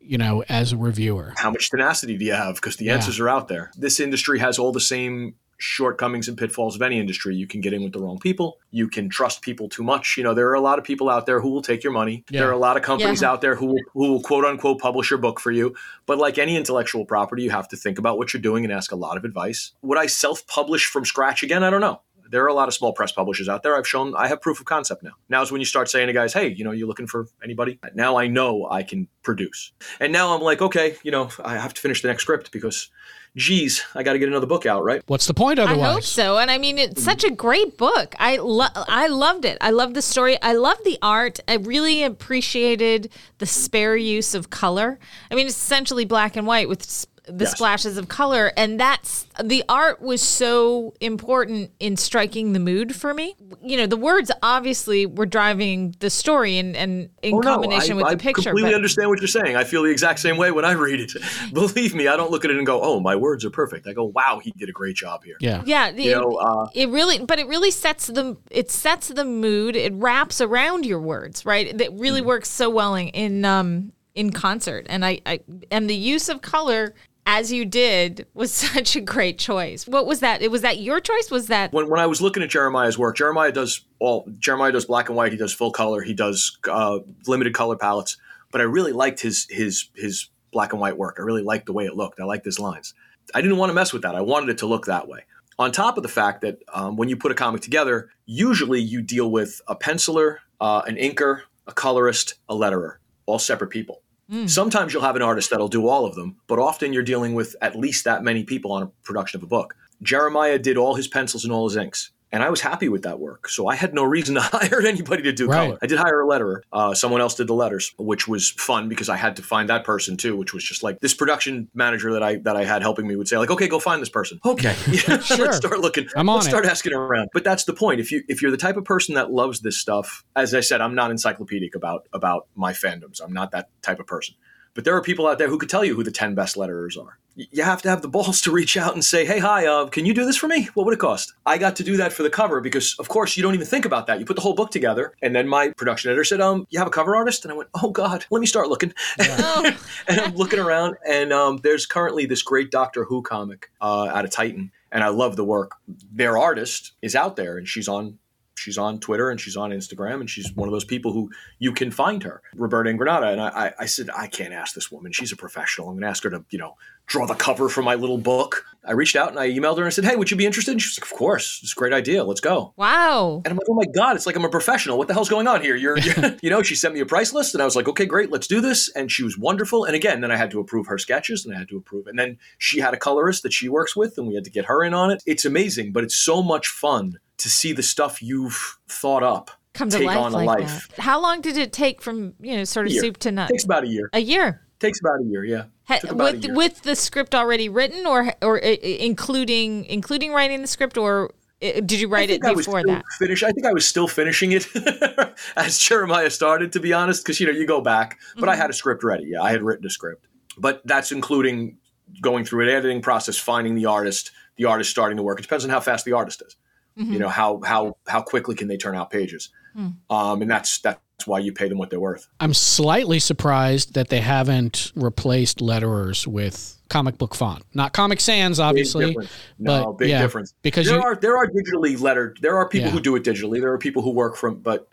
you know, as a reviewer? how much tenacity do you have? Because the Yeah. answers are out there. This industry has all the same shortcomings and pitfalls of any industry. You can get in with the wrong people. You can trust people too much. You know, there are a lot of people out there who will take your money. Yeah. There are a lot of companies Yeah. out there who will, who will quote unquote publish your book for you. But like any intellectual property, you have to think about what you're doing and ask a lot of advice. Would I self publish from scratch again? I don't know. There are a lot of small press publishers out there. I've shown I have proof of concept now. Now is when you start saying to guys, hey, you know, you looking for anybody? Now I know I can produce. And now I'm like, okay, you know, I have to finish the next script because, geez, I got to get another book out, right? What's the point otherwise? I otherwise? hope so. And I mean, it's such a great book. I lo- I loved it. I love the story. I love the art. I really appreciated the spare use of color. I mean, it's essentially black and white with s- the Yes. splashes of color, and that's the art was so important in striking the mood for me. You know, the words obviously were driving the story, and and in Oh, no, combination I, with I the picture. i completely but- understand what you're saying. I feel the exact same way when I read it. Believe me, I don't look at it and go, "Oh, my words are perfect." I go, "Wow, he did a great job here." Yeah. Yeah, You it, know, uh, it really, but it really sets the it sets the mood. It wraps around your words, right? That really works so well in in, um, in concert, and I, I and the use of color as you did was such a great choice. What was that? It was that your choice? Was that when, when I was looking at Jeremiah's work, Jeremiah does all Jeremiah does black and white. He does full color. He does uh, limited color palettes. But I really liked his his his black and white work. I really liked the way it looked. I liked his lines. I didn't want to mess with that. I wanted it to look that way. On top of the fact that um, when you put a comic together, usually you deal with a penciler, uh, an inker, a colorist, a letterer, all separate people. Mm. Sometimes you'll have an artist that'll do all of them, but often you're dealing with at least that many people on a production of a book. Jeremiah did all his pencils and all his inks. And I was happy with that work. So I had no reason to hire anybody to do Right. color. I did hire a letterer. Uh, someone else did the letters, which was fun because I had to find that person too, which was just like this production manager that I that I had helping me would say like, okay, go find this person. Okay, Sure. let's start looking. I'm on let's it. start asking around. But that's the point. If you if you're the type of person that loves this stuff, as I said, I'm not encyclopedic about about my fandoms. I'm not that type of person. But there are people out there who could tell you who the 10 best letterers are. You have to have the balls to reach out and say, hey, hi, uh, can you do this for me? What would it cost? I got to do that for the cover because, of course, you don't even think about that. You put the whole book together. And then my production editor said, um, you have a cover artist? And I went, oh, God, let me start looking. Oh, and I'm looking around, and um, there's currently this great Doctor Who comic uh, out of Titan, and I love the work. Their artist is out there, and she's on she's on Twitter and she's on Instagram, and she's one of those people who you can find her, Roberta Ingranata. And I, I, I said, I can't ask this woman; she's a professional. I'm going to ask her to, you know, draw the cover for my little book. I reached out and I emailed her and I said, Hey, would you be interested? And she was like, Of course, it's a great idea. Let's go. wow. And I'm like, oh my God, it's like I'm a professional. What the hell's going on here? You're, you're you know, she sent me a price list and I was like, okay, great, let's do this. And she was wonderful. And again, then I had to approve her sketches and I had to approve. And then she had a colorist that she works with and we had to get her in on it. It's amazing, but it's so much fun to see the stuff you've thought up Come to take life on a like life. that. How long did it take from, you know, sort of soup to nuts? Takes about a year. A year. Takes about a year, yeah. Ha- Took about a with year. with the script already written or or uh, including including writing the script or did you I write it I before that? Finish. I think I was still finishing it as Jeremiah started, to be honest, because you know you go back. But I Mm-hmm. had a script ready. Yeah, I had written a script, but that's including going through an editing process, finding the artist, the artist starting to work. It depends on how fast the artist is. Mm-hmm. You know how how how quickly can they turn out pages, Hmm. um, and that's that's why you pay them what they're worth. I'm slightly surprised that they haven't replaced letterers with comic book font. Not Comic Sans, Big obviously. difference. No, but, big yeah, difference. because there you- are there are digitally lettered. There are people Yeah. who do it digitally. There are people who work from, but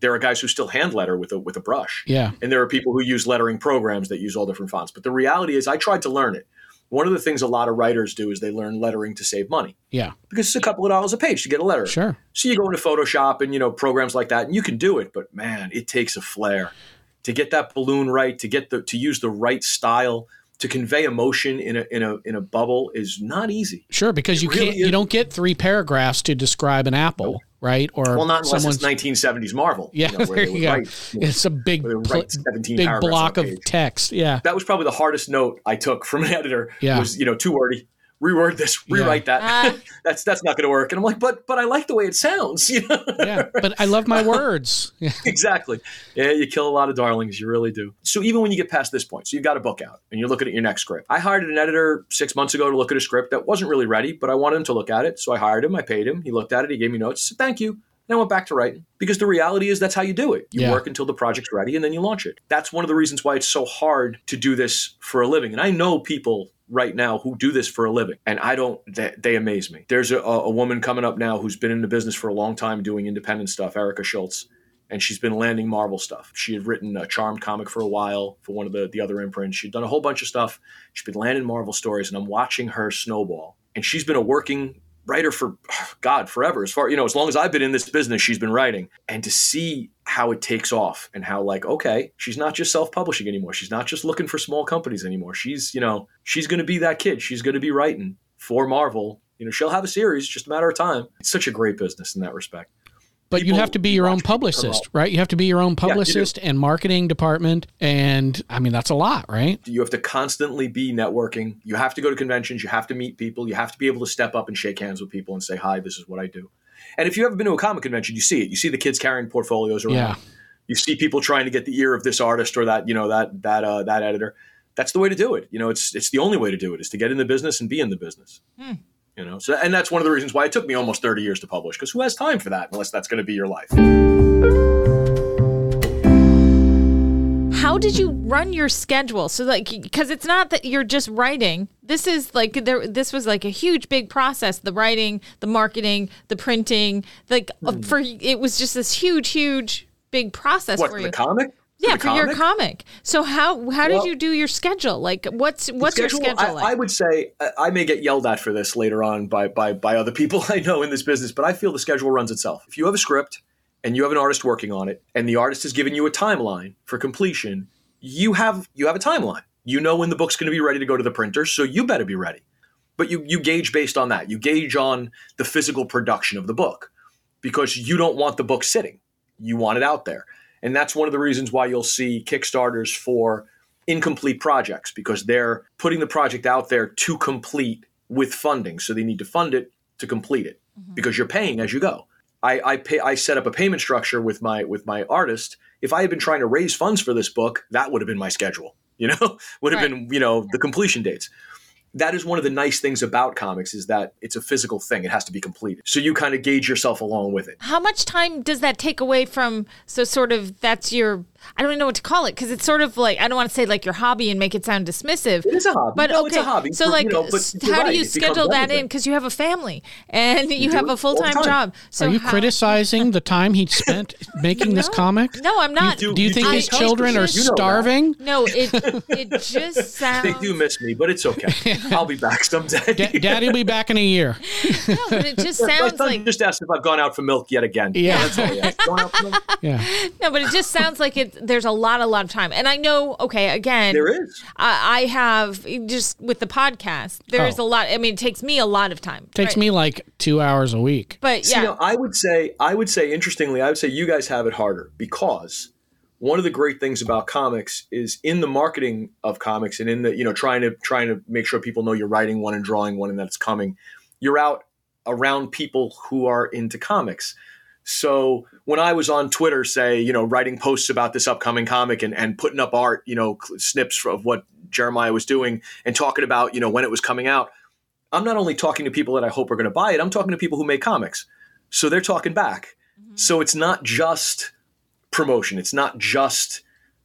there are guys who still hand letter with a with a brush. Yeah. and there are people who use lettering programs that use all different fonts. But the reality is, I tried to learn it. One of the things a lot of writers do is they learn lettering to save money Yeah. because it's a couple of dollars a page to get a letter. Sure. So you go into Photoshop and you know programs like that, and you can do it. But man, it takes a flair to get that balloon right, to get the to use the right style, to convey emotion in a in a in a bubble is not easy. Sure, because you really can't you don't get three paragraphs to describe an apple, right? Or Well, not unless someone's it's 1970s Marvel. Yeah, you know, where there you go. write, it's a big pl- 17 big block of text. Yeah. that was probably the hardest note I took from an editor. Yeah. Was you know too wordy. Reword this. Rewrite that. Ah. that's that's not going to work. And I'm like, but but I like the way it sounds. You know? Yeah. But I love my words. Exactly. Yeah, you kill a lot of darlings. You really do. So even when you get past this point, so you've got a book out and you're looking at your next script. I hired an editor six months ago to look at a script that wasn't really ready, but I wanted him to look at it. So I hired him. I paid him. He looked at it. He gave me notes. Said thank you. And I went back to writing because the reality is that's how you do it. You Yeah. work until the project's ready and then you launch it. That's one of the reasons why it's so hard to do this for a living. And I know people right now who do this for a living and i don't they, they amaze me there's a, a woman coming up now who's been in the business for a long time doing independent stuff erica schultz and she's been landing Marvel stuff. She had written a Charmed comic for a while for one of the, the other imprints. She'd done a whole bunch of stuff. She's been landing Marvel stories, and I'm watching her snowball. And she's been a working writer for God forever. As far you know, as long as I've been in this business, she's been writing. And to see how it takes off and how like okay, she's not just self-publishing anymore. She's not just looking for small companies anymore. She's you know she's going to be that kid. She's going to be writing for Marvel. You know, she'll have a series, just a matter of time. It's such a great business in that respect. But you have to be your own publicist, promote. right? You have to be your own you do. publicist and marketing department. And I mean, that's a lot, right? You have to constantly be networking. You have to go to conventions. You have to meet people. You have to be able to step up and shake hands with people and say, "Hi, this is what I do." And if you ever been to a comic convention, you see it. You see the kids carrying portfolios around. Yeah. You see people trying to get the ear of this artist or that, you know, that that uh, that editor. That's the way to do it. You know, it's it's the only way to do it is to get in the business and be in the business. Hmm. You know, so and that's one of the reasons why it took me almost thirty years to publish because who has time for that unless that's going to be your life. How did you run your schedule? So like because it's not that you're just writing. This is like there this was like a huge big process, the writing, the marketing, the printing, like Hmm. for it was just this huge huge big process What for for you. the comic? Yeah, the for your comic? So how how did Well- you do your schedule? Like what's what's your schedule, schedule I, like? I would say I- I may get yelled at for this later on by, by by other people I know in this business, but I feel the schedule runs itself. If you have a script and you have an artist working on it, and the artist has given you a timeline for completion, you have you have a timeline. You know when the book's going to be ready to go to the printer, so you better be ready. but you you gauge based on that. You gauge on the physical production of the book because you don't want the book sitting. You want it out there. And that's one of the reasons why you'll see Kickstarters for incomplete projects because they're putting the project out there to complete with funding. So they need to fund it to complete it mm-hmm. because you're paying as you go. I, I pay I set up a payment structure with my with my artist. If I had been trying to raise funds for this book, that would have been my schedule. You know, would have right. been, you know, the completion dates that is one of the nice things about comics is that it's a physical thing it has to be completed so you kind of gauge yourself along with it how much time does that take away from so sort of that's your I don't even know what to call it because it's sort of like I don't want to say like your hobby and make it sound dismissive. It is a hobby, but no, okay. it's a hobby. So for, like, you know, how right, do you schedule that in? Because you have a family and you, you have a full time job. So are you how- criticizing the time he spent making no, this comic? No, I'm not. Do, do you think I, his children are starving? No, it it just sounds. They do miss me, but it's okay. I'll be back someday. D- Daddy will be back in a year. no, but it just sounds like just asked if I've gone out for milk yet again. Yeah, yeah that's all he. Yeah. No, but it just sounds like it. There's a lot a lot of time. And I know, okay, again, there is. I, I have just with the podcast, there's oh. a lot. I mean, it takes me a lot of time. It takes right? me like two hours a week. But yeah, you know, I would say, I would say, interestingly, I would say you guys have it harder because one of the great things about comics is in the marketing of comics and in the you know trying to trying to make sure people know you're writing one and drawing one and that it's coming. You're out around people who are into comics. So when I was on Twitter, say, you know, writing posts about this upcoming comic and, and putting up art, you know, snips of what Jeremiah was doing and talking about, you know, when it was coming out, I'm not only talking to people that I hope are going to buy it, I'm talking to people who make comics. So they're talking back. Mm-hmm. So it's not just promotion. It's not just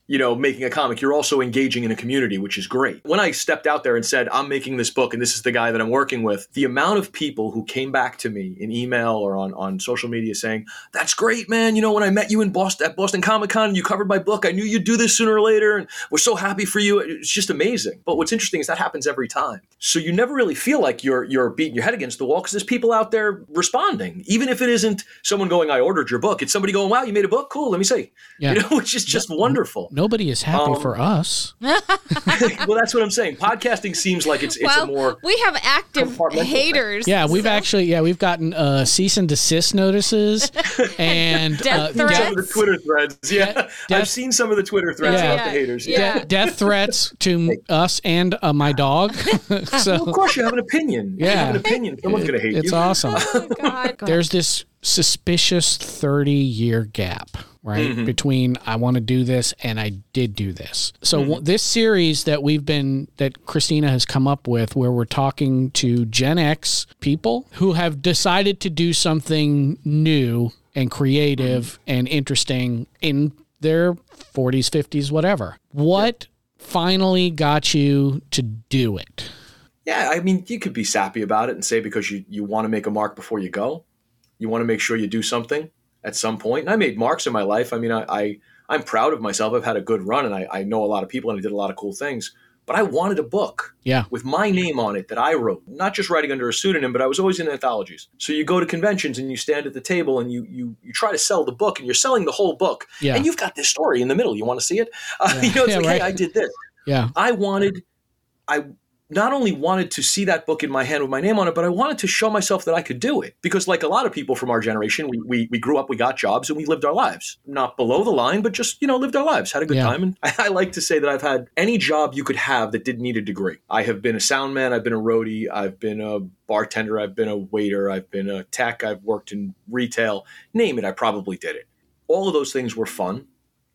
you know, making a comic, you're also engaging in a community, which is great. When I stepped out there and said, I'm making this book and this is the guy that I'm working with, the amount of people who came back to me in email or on, on social media saying, That's great, man. You know, when I met you in Boston at Boston Comic Con and you covered my book, I knew you'd do this sooner or later. And we're so happy for you. It's just amazing. But what's interesting is that happens every time. So you never really feel like you're you're beating your head against the wall because there's people out there responding. Even if it isn't someone going, I ordered your book, it's somebody going, Wow, you made a book? Cool, let me see. Yeah. You know, which is just wonderful. Nobody is happy um, for us. well, that's what I'm saying. Podcasting seems like it's it's well, a more we have active haters. Yeah, we've so. actually yeah we've gotten uh, cease and desist notices and death uh, Some of the Twitter threads. Yeah, death, I've seen some of the Twitter threads yeah, about the haters. Yeah, De- death threats to us and uh, my dog. so well, of course you have an opinion. Yeah, you have an opinion. Someone's going to hate it's you. It's awesome. Oh, God. There's this suspicious 30 year gap right mm-hmm. between i want to do this and i did do this so mm-hmm. w- this series that we've been that christina has come up with where we're talking to gen x people who have decided to do something new and creative mm-hmm. and interesting in their 40s 50s whatever what yeah. finally got you to do it yeah i mean you could be sappy about it and say because you, you want to make a mark before you go you want to make sure you do something at some point. And I made marks in my life. I mean, I, I I'm proud of myself. I've had a good run, and I, I know a lot of people, and I did a lot of cool things. But I wanted a book, yeah, with my name on it that I wrote, not just writing under a pseudonym, but I was always in anthologies. So you go to conventions and you stand at the table and you you you try to sell the book, and you're selling the whole book, yeah. and you've got this story in the middle. You want to see it? Uh, yeah. You know, it's yeah, like, right. hey, I did this. Yeah, I wanted. I not only wanted to see that book in my hand with my name on it, but I wanted to show myself that I could do it. Because, like a lot of people from our generation, we, we, we grew up, we got jobs, and we lived our lives. Not below the line, but just, you know, lived our lives, had a good yeah. time. And I, I, like to say that I've had any job you could have that didn't need a degree. I have been a sound man, I've been a roadie, I've been a bartender, I've been a waiter, I've been a tech, I've worked in retail. Name it, I probably did it. All of those things were fun.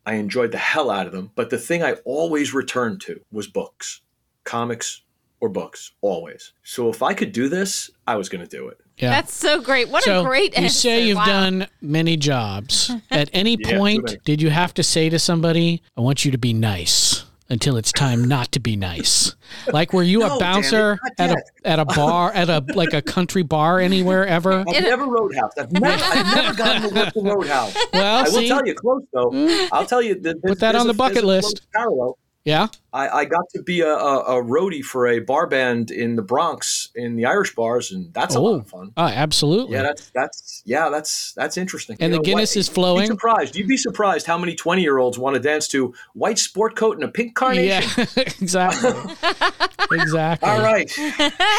I enjoyed the hell out of them. But the thing I always returned to was books, comics, or books always. So if I could do this, I was going to do it. Yeah. That's so great. What so a great You answer. say you've wow. done many jobs. At any yeah, point, did you have to say to somebody, I want you to be nice until it's time not to be nice? Like were you no, a bouncer at a at a bar at a like a country bar anywhere ever? I've never roadhouse. I've never I've never gotten to work the roadhouse. Well, I see? will tell you close though. Hmm? I'll tell you Put that on the bucket list. Parallel Yeah. I, I got to be a, a, a roadie for a bar band in the Bronx in the Irish bars, and that's a lot of fun. Oh, absolutely. Yeah, that's that's yeah, that's that's interesting. And You the know, Guinness what- is flowing. You'd be surprised. You'd be surprised how many twenty year olds want to dance to white sport coat and a pink carnation. Yeah, exactly. exactly. All right,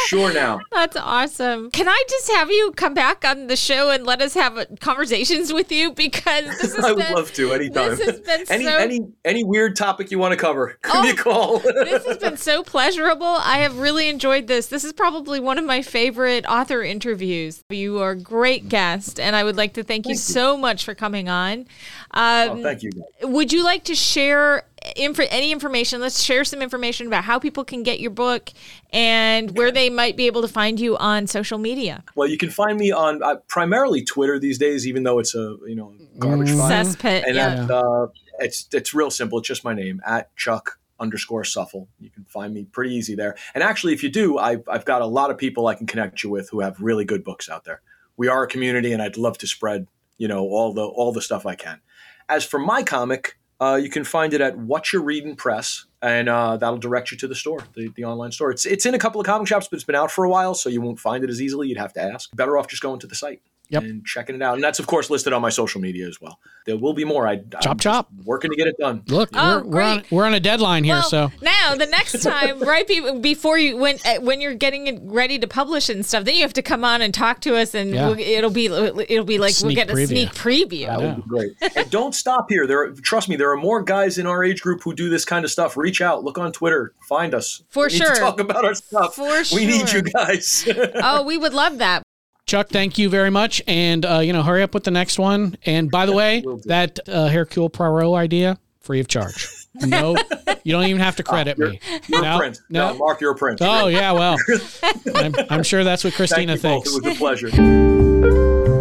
sure now. That's awesome. Can I just have you come back on the show and let us have uh, conversations with you because this has I would been, love to anytime. This has been any so any any weird topic you want to cover, Oh, call. this has been so pleasurable. I have really enjoyed this. This is probably one of my favorite author interviews. You are a great guest, and I would like to thank, you so much for coming on. Um, oh, thank you. would you like to share info, any information? Let's share some information about how people can get your book and where they might be able to find you on social media. Well, you can find me on uh, primarily Twitter these days, even though it's a you know garbage file. Cesspit. And yeah. that, uh, it's it's real simple. It's just my name at Chuck underscore Suffel. You can find me pretty easy there. And actually, if you do, I've, I've got a lot of people I can connect you with who have really good books out there. We are a community, and I'd love to spread you know all the all the stuff I can. As for my comic, uh, you can find it at What You're Reading Press, and uh, that'll direct you to the store, the, the online store. It's it's in a couple of comic shops, but it's been out for a while, so you won't find it as easily. You'd have to ask. Better off just going to the site. Yep. And checking it out, and that's of course listed on my social media as well. There will be more. I, Chop, I'm chop. just working to get it done. Look, Oh, we're, we're on we're on a deadline here, Well, so now the next time, right be- before you when uh, when you're getting it ready to publish and stuff, then you have to come on and talk to us, and Yeah. we'll, it'll be it'll be like Sneak we'll get a preview. sneak preview. That would be great. and don't stop here. There, are, trust me, there are more guys in our age group who do this kind of stuff. Reach out, look on Twitter, find us. For we need sure. to talk about our stuff. For sure. we need you guys. Oh, we would love that. Chuck, thank you very much, and uh, you know, hurry up with the next one. And by the way, that uh, Hercule Poirot idea, free of charge. No, you don't even have to credit me. you're No, a prince. no. No, Marc, you're a prince. Oh yeah, well, I'm, I'm sure that's what Thank Christina you both. thinks. It was a pleasure.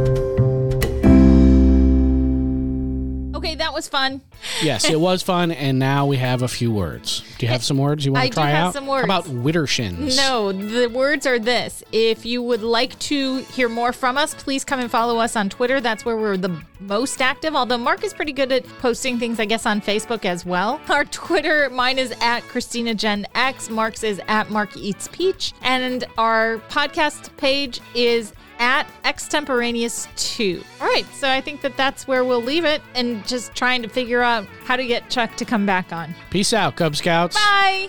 Okay, that was fun. Yes, it was fun, and now we have a few words. Do you have some words you want I to do try have out? some words. How about Widdershins? No, the words are this. If you would like to hear more from us, please come and follow us on Twitter. That's where we're the most active, although Marc is pretty good at posting things, I guess, on Facebook as well. Our Twitter, mine is at Christina Gen X, Marc's is at Mark Eats Peach, and our podcast page is at extemporaneous 2 all right so i think that that's where we'll leave it and just trying to figure out how to get chuck to come back on. Peace out, Cub Scouts. bye